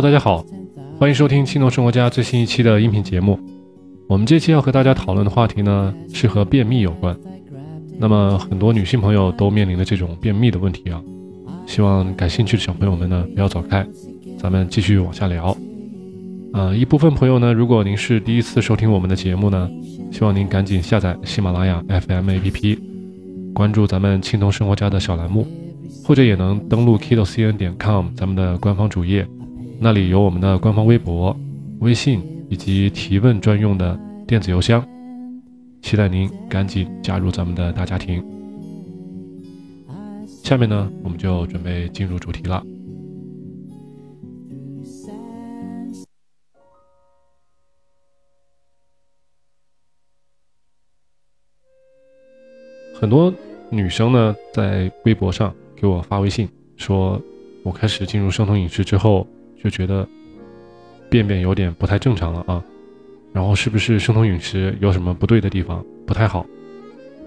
大家好，欢迎收听青农生活家最新一期的音频节目。我们这期要和大家讨论的话题呢，是和便秘有关。那么很多女性朋友都面临的这种便秘的问题啊，希望感兴趣的小朋友们呢不要走开，咱们继续往下聊。呃，一部分朋友呢，如果您是第一次收听我们的节目呢，希望您赶紧下载喜马拉雅 FM APP，关注咱们青铜生活家的小栏目，或者也能登录 kidocn 点 com 咱们的官方主页，那里有我们的官方微博、微信以及提问专用的电子邮箱，期待您赶紧加入咱们的大家庭。下面呢，我们就准备进入主题了。很多女生呢，在微博上给我发微信，说我开始进入生酮饮食之后，就觉得便便有点不太正常了啊。然后是不是生酮饮食有什么不对的地方，不太好？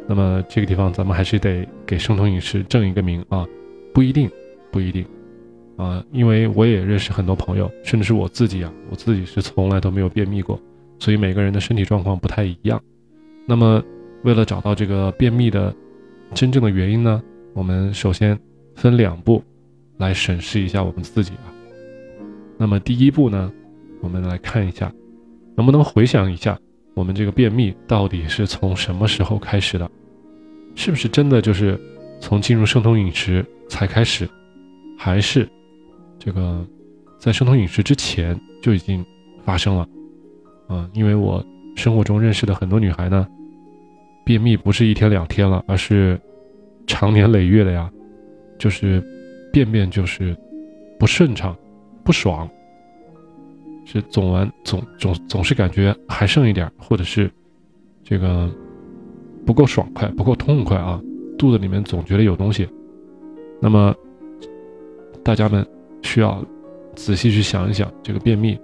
那么这个地方咱们还是得给生酮饮食正一个名啊，不一定，不一定啊，因为我也认识很多朋友，甚至是我自己啊，我自己是从来都没有便秘过，所以每个人的身体状况不太一样。那么。为了找到这个便秘的真正的原因呢，我们首先分两步来审视一下我们自己啊。那么第一步呢，我们来看一下，能不能回想一下我们这个便秘到底是从什么时候开始的？是不是真的就是从进入生酮饮食才开始，还是这个在生酮饮食之前就已经发生了？啊，因为我生活中认识的很多女孩呢。便秘不是一天两天了，而是长年累月的呀，就是便便就是不顺畅、不爽，是总完总总总是感觉还剩一点，或者是这个不够爽快、不够痛快啊，肚子里面总觉得有东西。那么大家们需要仔细去想一想，这个便秘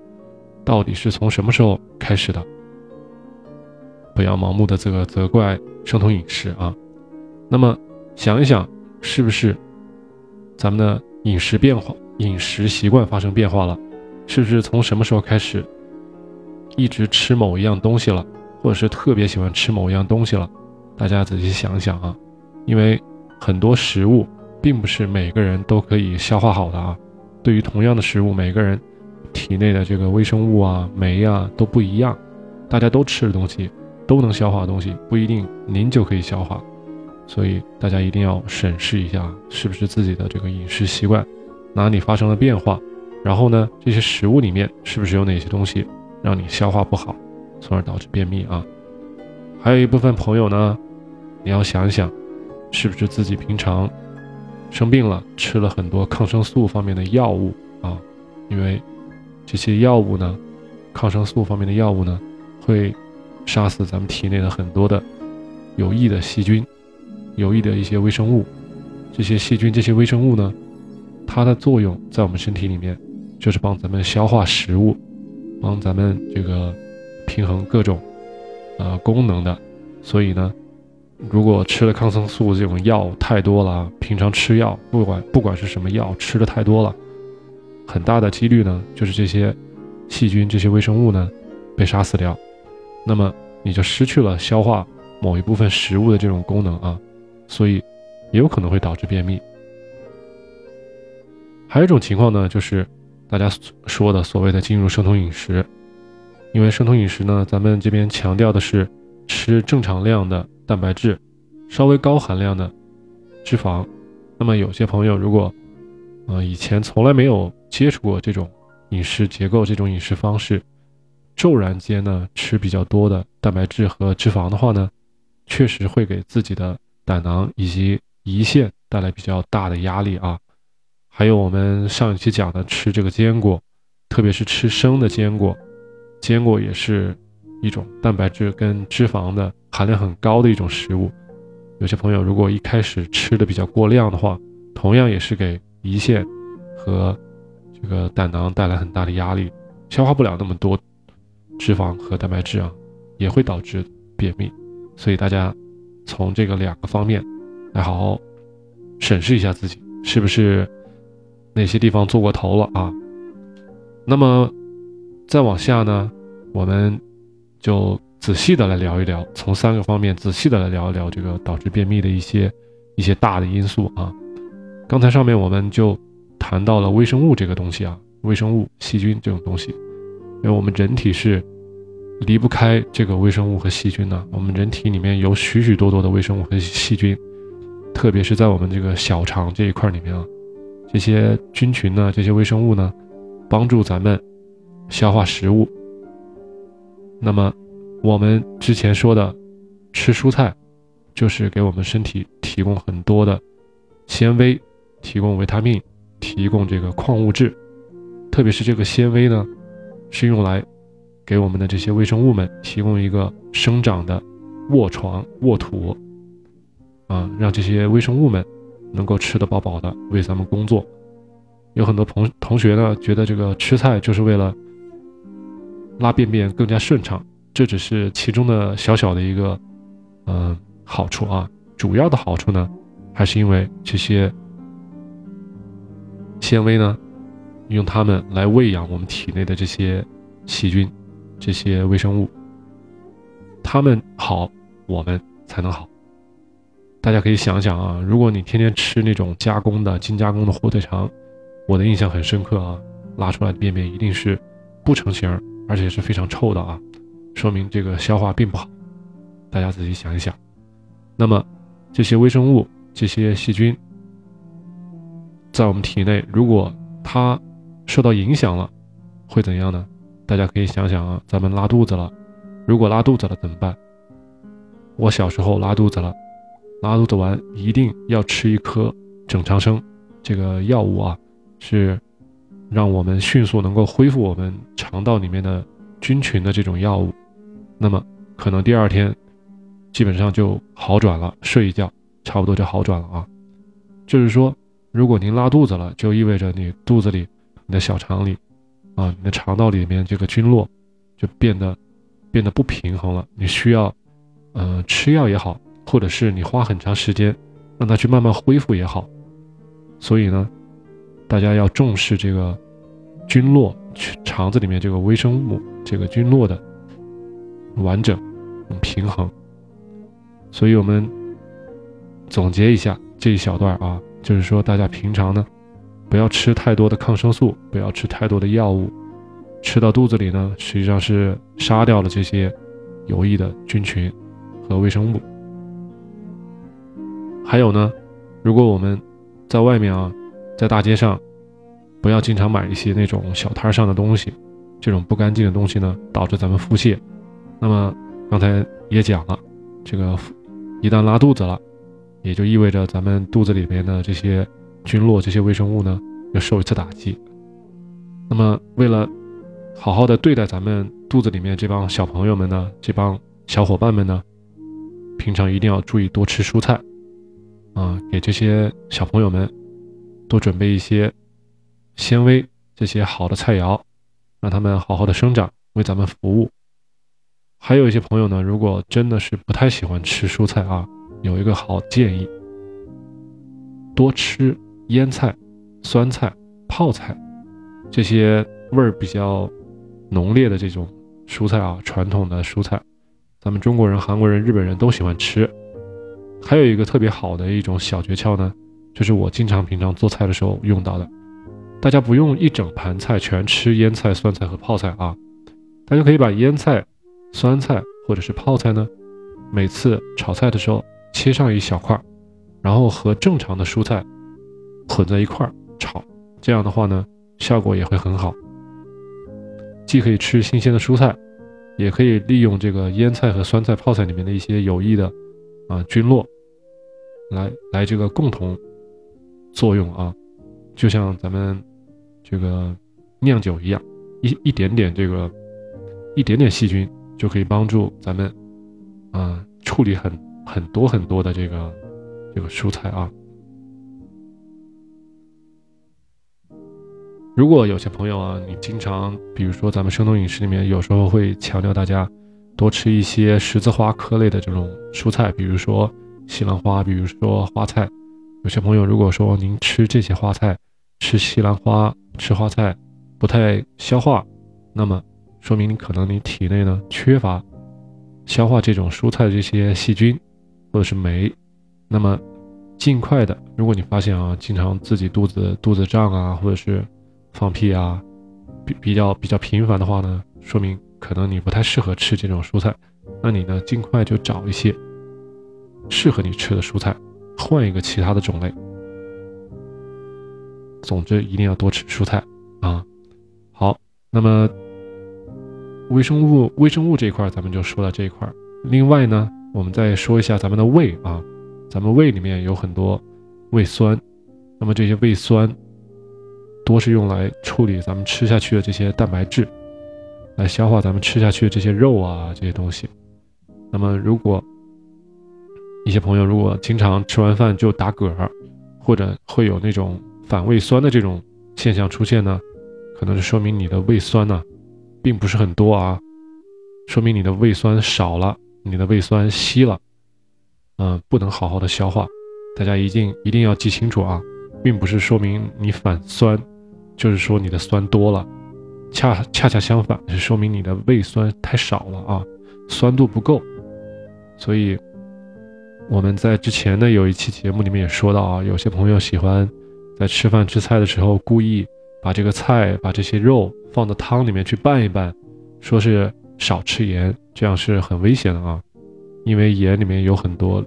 到底是从什么时候开始的？不要盲目的这个责怪生酮饮食啊，那么想一想，是不是咱们的饮食变化、饮食习惯发生变化了？是不是从什么时候开始一直吃某一样东西了，或者是特别喜欢吃某一样东西了？大家仔细想想啊，因为很多食物并不是每个人都可以消化好的啊。对于同样的食物，每个人体内的这个微生物啊、酶啊都不一样，大家都吃的东西。都能消化的东西不一定您就可以消化，所以大家一定要审视一下是不是自己的这个饮食习惯哪里发生了变化，然后呢，这些食物里面是不是有哪些东西让你消化不好，从而导致便秘啊？还有一部分朋友呢，你要想一想，是不是自己平常生病了吃了很多抗生素方面的药物啊？因为这些药物呢，抗生素方面的药物呢，会。杀死咱们体内的很多的有益的细菌，有益的一些微生物。这些细菌、这些微生物呢，它的作用在我们身体里面，就是帮咱们消化食物，帮咱们这个平衡各种呃功能的。所以呢，如果吃了抗生素这种药太多了，平常吃药不管不管是什么药吃的太多了，很大的几率呢，就是这些细菌、这些微生物呢被杀死掉。那么你就失去了消化某一部分食物的这种功能啊，所以也有可能会导致便秘。还有一种情况呢，就是大家说的所谓的进入生酮饮食，因为生酮饮食呢，咱们这边强调的是吃正常量的蛋白质，稍微高含量的脂肪。那么有些朋友如果呃以前从来没有接触过这种饮食结构、这种饮食方式。骤然间呢，吃比较多的蛋白质和脂肪的话呢，确实会给自己的胆囊以及胰腺带来比较大的压力啊。还有我们上一期讲的吃这个坚果，特别是吃生的坚果，坚果也是一种蛋白质跟脂肪的含量很高的一种食物。有些朋友如果一开始吃的比较过量的话，同样也是给胰腺和这个胆囊带来很大的压力，消化不了那么多。脂肪和蛋白质啊，也会导致便秘，所以大家从这个两个方面来好好审视一下自己，是不是哪些地方做过头了啊？那么再往下呢，我们就仔细的来聊一聊，从三个方面仔细的来聊一聊这个导致便秘的一些一些大的因素啊。刚才上面我们就谈到了微生物这个东西啊，微生物、细菌这种东西，因为我们人体是离不开这个微生物和细菌的。我们人体里面有许许多多的微生物和细菌，特别是在我们这个小肠这一块里面啊，这些菌群呢，这些微生物呢，帮助咱们消化食物。那么我们之前说的吃蔬菜，就是给我们身体提供很多的纤维。提供维他命，提供这个矿物质，特别是这个纤维呢，是用来给我们的这些微生物们提供一个生长的卧床、卧土，啊，让这些微生物们能够吃得饱饱的，为咱们工作。有很多同同学呢，觉得这个吃菜就是为了拉便便更加顺畅，这只是其中的小小的一个嗯好处啊，主要的好处呢，还是因为这些。纤维呢，用它们来喂养我们体内的这些细菌、这些微生物。它们好，我们才能好。大家可以想想啊，如果你天天吃那种加工的、精加工的火腿肠，我的印象很深刻啊，拉出来的便便一定是不成形，而且是非常臭的啊，说明这个消化并不好。大家仔细想一想，那么这些微生物、这些细菌。在我们体内，如果它受到影响了，会怎样呢？大家可以想想啊，咱们拉肚子了，如果拉肚子了怎么办？我小时候拉肚子了，拉肚子完一定要吃一颗整肠生这个药物啊，是让我们迅速能够恢复我们肠道里面的菌群的这种药物。那么可能第二天基本上就好转了，睡一觉差不多就好转了啊，就是说。如果您拉肚子了，就意味着你肚子里、你的小肠里，啊，你的肠道里面这个菌落就变得变得不平衡了。你需要，呃，吃药也好，或者是你花很长时间让它去慢慢恢复也好。所以呢，大家要重视这个菌落，去肠子里面这个微生物这个菌落的完整、平衡。所以我们总结一下这一小段啊。就是说，大家平常呢，不要吃太多的抗生素，不要吃太多的药物，吃到肚子里呢，实际上是杀掉了这些有益的菌群和微生物。还有呢，如果我们在外面啊，在大街上，不要经常买一些那种小摊上的东西，这种不干净的东西呢，导致咱们腹泻。那么刚才也讲了，这个一旦拉肚子了。也就意味着咱们肚子里面的这些菌落、这些微生物呢，要受一次打击。那么，为了好好的对待咱们肚子里面这帮小朋友们呢，这帮小伙伴们呢，平常一定要注意多吃蔬菜，啊，给这些小朋友们多准备一些纤维、这些好的菜肴，让他们好好的生长，为咱们服务。还有一些朋友呢，如果真的是不太喜欢吃蔬菜啊。有一个好建议，多吃腌菜、酸菜、泡菜这些味儿比较浓烈的这种蔬菜啊，传统的蔬菜，咱们中国人、韩国人、日本人都喜欢吃。还有一个特别好的一种小诀窍呢，就是我经常平常做菜的时候用到的。大家不用一整盘菜全吃腌菜、酸菜和泡菜啊，大家可以把腌菜、酸菜或者是泡菜呢，每次炒菜的时候。切上一小块，然后和正常的蔬菜混在一块儿炒，这样的话呢，效果也会很好。既可以吃新鲜的蔬菜，也可以利用这个腌菜和酸菜泡菜里面的一些有益的啊菌落，来来这个共同作用啊，就像咱们这个酿酒一样，一一点点这个一点点细菌就可以帮助咱们啊处理很。很多很多的这个这个蔬菜啊，如果有些朋友啊，你经常比如说咱们生酮饮食里面有时候会强调大家多吃一些十字花科类的这种蔬菜，比如说西兰花，比如说花菜。有些朋友如果说您吃这些花菜，吃西兰花，吃花菜，不太消化，那么说明你可能你体内呢缺乏消化这种蔬菜的这些细菌或者是酶。那么尽快的，如果你发现啊，经常自己肚子肚子胀啊，或者是放屁啊，比比较比较频繁的话呢，说明可能你不太适合吃这种蔬菜。那你呢，尽快就找一些适合你吃的蔬菜，换一个其他的种类。总之，一定要多吃蔬菜啊。好，那么微生物微生物这一块咱们就说到这一块。另外呢，我们再说一下咱们的胃啊。咱们胃里面有很多胃酸，那么这些胃酸多是用来处理咱们吃下去的这些蛋白质，来消化咱们吃下去的这些肉啊这些东西。那么如果一些朋友如果经常吃完饭就打嗝，或者会有那种反胃酸的这种现象出现呢，可能是说明你的胃酸呢并不是很多啊，说明你的胃酸少了，你的胃酸稀了。嗯，不能好好的消化，大家一定一定要记清楚啊，并不是说明你反酸，就是说你的酸多了，恰恰恰相反是说明你的胃酸太少了啊，酸度不够。所以我们在之前的有一期节目里面也说到啊，有些朋友喜欢在吃饭吃菜的时候故意把这个菜把这些肉放到汤里面去拌一拌，说是少吃盐，这样是很危险的啊。因为盐里面有很多，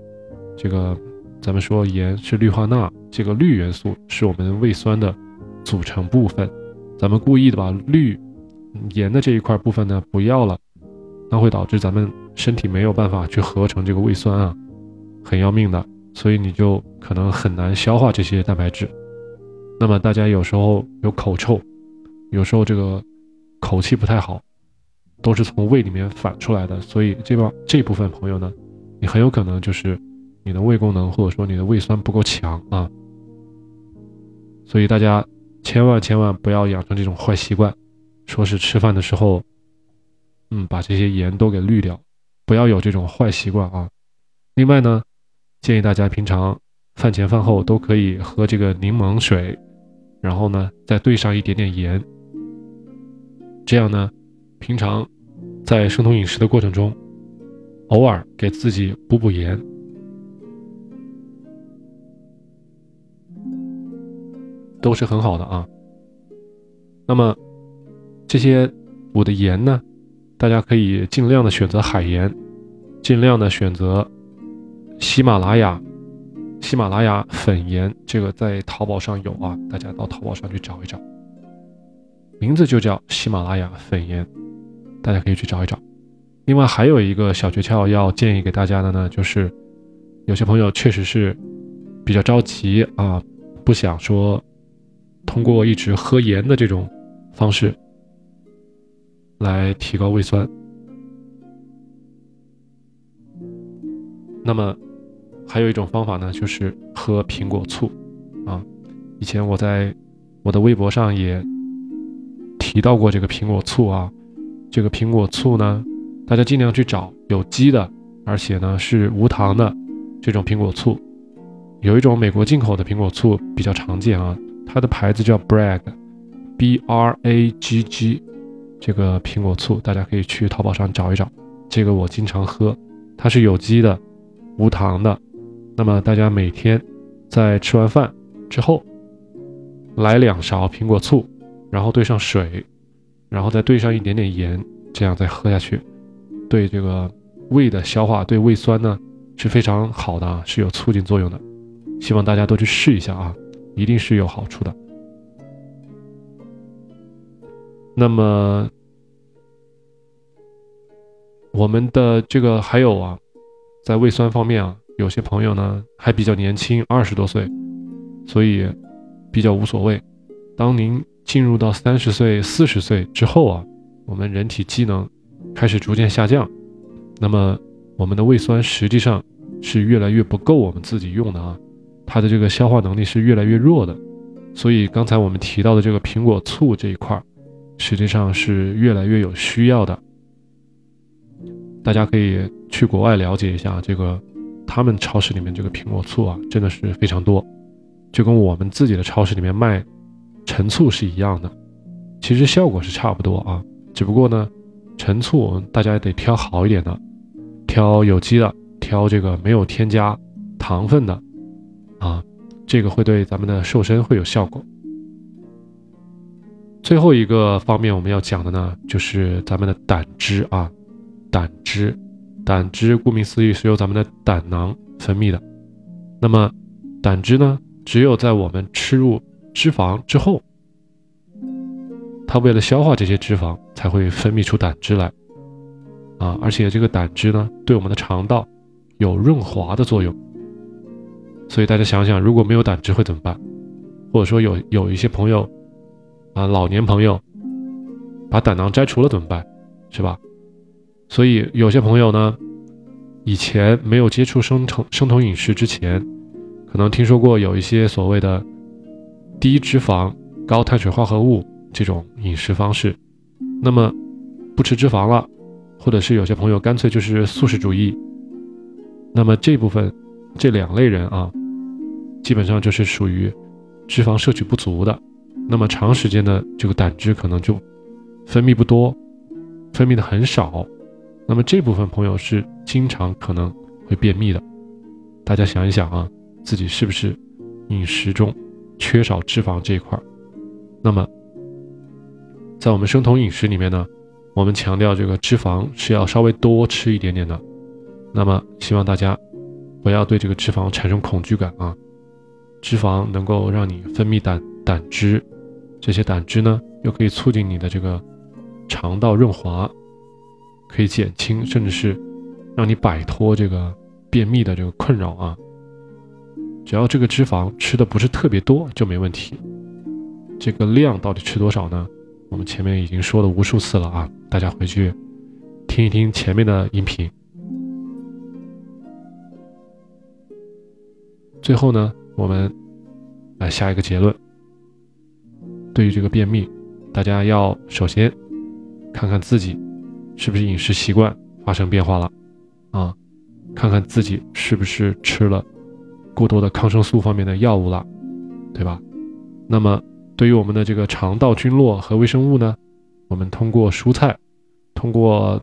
这个咱们说盐是氯化钠，这个氯元素是我们胃酸的组成部分。咱们故意的把氯盐的这一块部分呢不要了，那会导致咱们身体没有办法去合成这个胃酸啊，很要命的。所以你就可能很难消化这些蛋白质。那么大家有时候有口臭，有时候这个口气不太好。都是从胃里面反出来的，所以这帮这部分朋友呢，你很有可能就是你的胃功能或者说你的胃酸不够强啊，所以大家千万千万不要养成这种坏习惯，说是吃饭的时候，嗯，把这些盐都给滤掉，不要有这种坏习惯啊。另外呢，建议大家平常饭前饭后都可以喝这个柠檬水，然后呢再兑上一点点盐，这样呢。平常在生酮饮食的过程中，偶尔给自己补补盐，都是很好的啊。那么这些补的盐呢，大家可以尽量的选择海盐，尽量的选择喜马拉雅喜马拉雅粉盐，这个在淘宝上有啊，大家到淘宝上去找一找，名字就叫喜马拉雅粉盐。大家可以去找一找。另外还有一个小诀窍要建议给大家的呢，就是有些朋友确实是比较着急啊，不想说通过一直喝盐的这种方式来提高胃酸。那么还有一种方法呢，就是喝苹果醋啊。以前我在我的微博上也提到过这个苹果醋啊。这个苹果醋呢，大家尽量去找有机的，而且呢是无糖的这种苹果醋。有一种美国进口的苹果醋比较常见啊，它的牌子叫 Bragg，B R A G G，这个苹果醋大家可以去淘宝上找一找。这个我经常喝，它是有机的，无糖的。那么大家每天在吃完饭之后，来两勺苹果醋，然后兑上水。然后再兑上一点点盐，这样再喝下去，对这个胃的消化，对胃酸呢是非常好的啊，是有促进作用的。希望大家都去试一下啊，一定是有好处的。那么我们的这个还有啊，在胃酸方面啊，有些朋友呢还比较年轻，二十多岁，所以比较无所谓。当您进入到三十岁、四十岁之后啊，我们人体机能开始逐渐下降，那么我们的胃酸实际上是越来越不够我们自己用的啊，它的这个消化能力是越来越弱的，所以刚才我们提到的这个苹果醋这一块，实际上是越来越有需要的。大家可以去国外了解一下这个，他们超市里面这个苹果醋啊，真的是非常多，就跟我们自己的超市里面卖。陈醋是一样的，其实效果是差不多啊，只不过呢，陈醋大家得挑好一点的，挑有机的，挑这个没有添加糖分的，啊，这个会对咱们的瘦身会有效果。最后一个方面我们要讲的呢，就是咱们的胆汁啊，胆汁，胆汁顾名思义是由咱们的胆囊分泌的。那么，胆汁呢，只有在我们吃入脂肪之后，它为了消化这些脂肪，才会分泌出胆汁来。啊，而且这个胆汁呢，对我们的肠道有润滑的作用。所以大家想想，如果没有胆汁会怎么办？或者说有有一些朋友。啊，老年朋友把胆囊摘除了怎么办？是吧？所以有些朋友呢，以前没有接触生酮生酮饮食之前，可能听说过有一些所谓的低脂肪、高碳水化合物这种饮食方式。那么不吃脂肪了，或者是有些朋友干脆就是素食主义。那么这部分这两类人啊，基本上就是属于脂肪摄取不足的。那么长时间的这个胆汁可能就分泌不多，分泌的很少，那么这部分朋友是经常可能会便秘的。大家想一想啊，自己是不是饮食中缺少脂肪这一块？那么在我们生酮饮食里面呢，我们强调这个脂肪是要稍微多吃一点点的。那么希望大家不要对这个脂肪产生恐惧感啊，脂肪能够让你分泌胆胆汁。这些胆汁呢，又可以促进你的这个肠道润滑，可以减轻甚至是让你摆脱这个便秘的这个困扰啊。只要这个脂肪吃的不是特别多就没问题。这个量到底吃多少呢？我们前面已经说了无数次了啊，大家回去听一听前面的音频。最后呢，我们来下一个结论。对于这个便秘，大家要首先看看自己是不是饮食习惯发生变化了啊，看看自己是不是吃了过多的抗生素方面的药物了，对吧？那么对于我们的这个肠道菌落和微生物呢，我们通过蔬菜，通过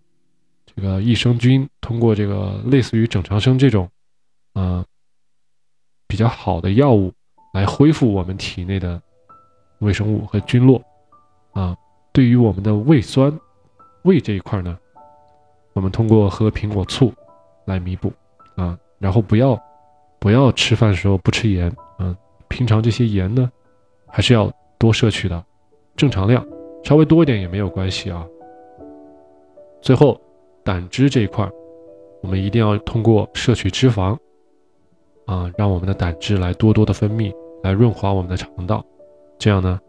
这个益生菌，通过这个类似于整肠生这种啊比较好的药物来恢复我们体内的。微生物和菌落，啊，对于我们的胃酸、胃这一块呢，我们通过喝苹果醋来弥补，啊，然后不要不要吃饭的时候不吃盐，嗯，平常这些盐呢，还是要多摄取的，正常量，稍微多一点也没有关系啊。最后，胆汁这一块，我们一定要通过摄取脂肪，啊，让我们的胆汁来多多的分泌，来润滑我们的肠道。这样呢，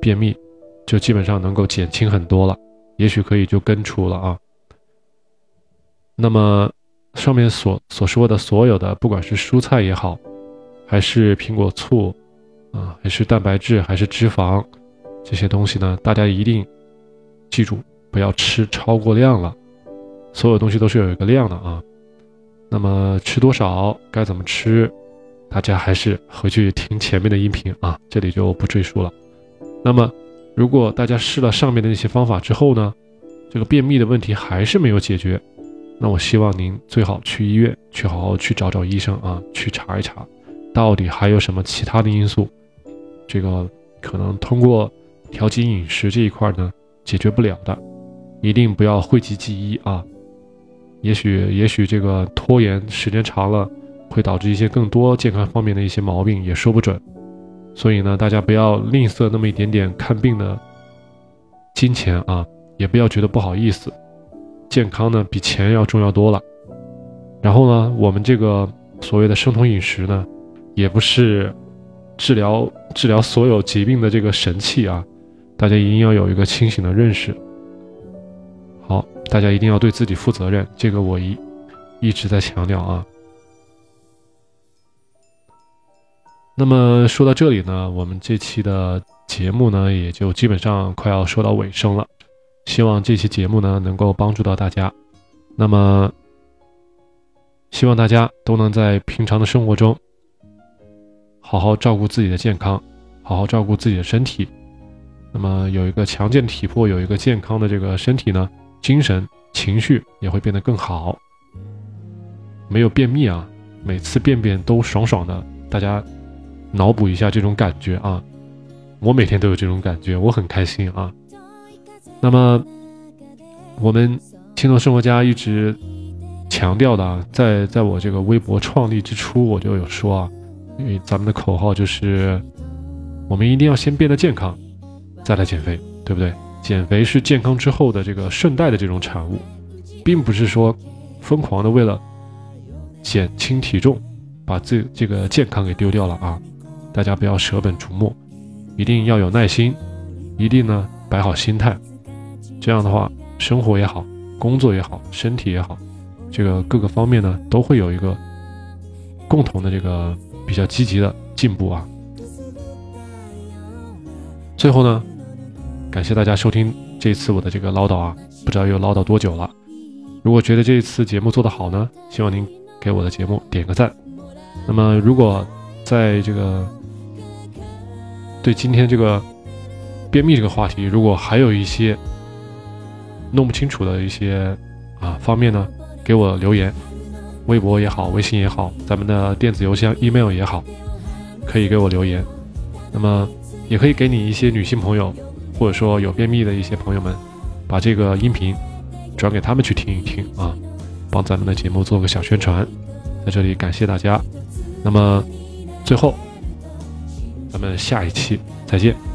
便秘就基本上能够减轻很多了，也许可以就根除了啊。那么上面所所说的所有的，不管是蔬菜也好，还是苹果醋啊，还是蛋白质，还是脂肪这些东西呢，大家一定记住不要吃超过量了。所有东西都是有一个量的啊。那么吃多少，该怎么吃？大家还是回去听前面的音频啊，这里就不赘述了。那么，如果大家试了上面的那些方法之后呢，这个便秘的问题还是没有解决，那我希望您最好去医院去好好去找找医生啊，去查一查，到底还有什么其他的因素，这个可能通过调节饮食这一块呢解决不了的，一定不要讳疾忌医啊。也许也许这个拖延时间长了。会导致一些更多健康方面的一些毛病，也说不准。所以呢，大家不要吝啬那么一点点看病的金钱啊，也不要觉得不好意思。健康呢，比钱要重要多了。然后呢，我们这个所谓的生酮饮食呢，也不是治疗治疗所有疾病的这个神器啊。大家一定要有一个清醒的认识。好，大家一定要对自己负责任，这个我一一直在强调啊。那么说到这里呢，我们这期的节目呢，也就基本上快要说到尾声了。希望这期节目呢，能够帮助到大家。那么，希望大家都能在平常的生活中，好好照顾自己的健康，好好照顾自己的身体，那么有一个强健体魄，有一个健康的这个身体呢，精神情绪也会变得更好。没有便秘啊，每次便便都爽爽的，大家脑补一下这种感觉啊。我每天都有这种感觉，我很开心啊。那么我们轻松生活家一直强调的啊，在在我这个微博创立之初，我就有说啊，因为咱们的口号就是，我们一定要先变得健康。再来减肥，对不对？减肥是健康之后的这个顺带的这种产物，并不是说疯狂的为了减轻体重，把这这个健康给丢掉了啊！大家不要舍本逐末，一定要有耐心，一定呢摆好心态，这样的话，生活也好，工作也好，身体也好，这个各个方面呢都会有一个共同的这个比较积极的进步啊！最后呢。感谢大家收听这次我的这个唠叨啊，不知道又唠叨多久了。如果觉得这一次节目做得好呢，希望您给我的节目点个赞。那么，如果在这个对今天这个便秘这个话题，如果还有一些弄不清楚的一些啊方面呢，给我留言，微博也好，微信也好，咱们的电子邮箱 email 也好，可以给我留言。那么，也可以给你一些女性朋友。或者说有便秘的一些朋友们，把这个音频转给他们去听一听啊，帮咱们的节目做个小宣传，在这里感谢大家。那么最后，咱们下一期再见。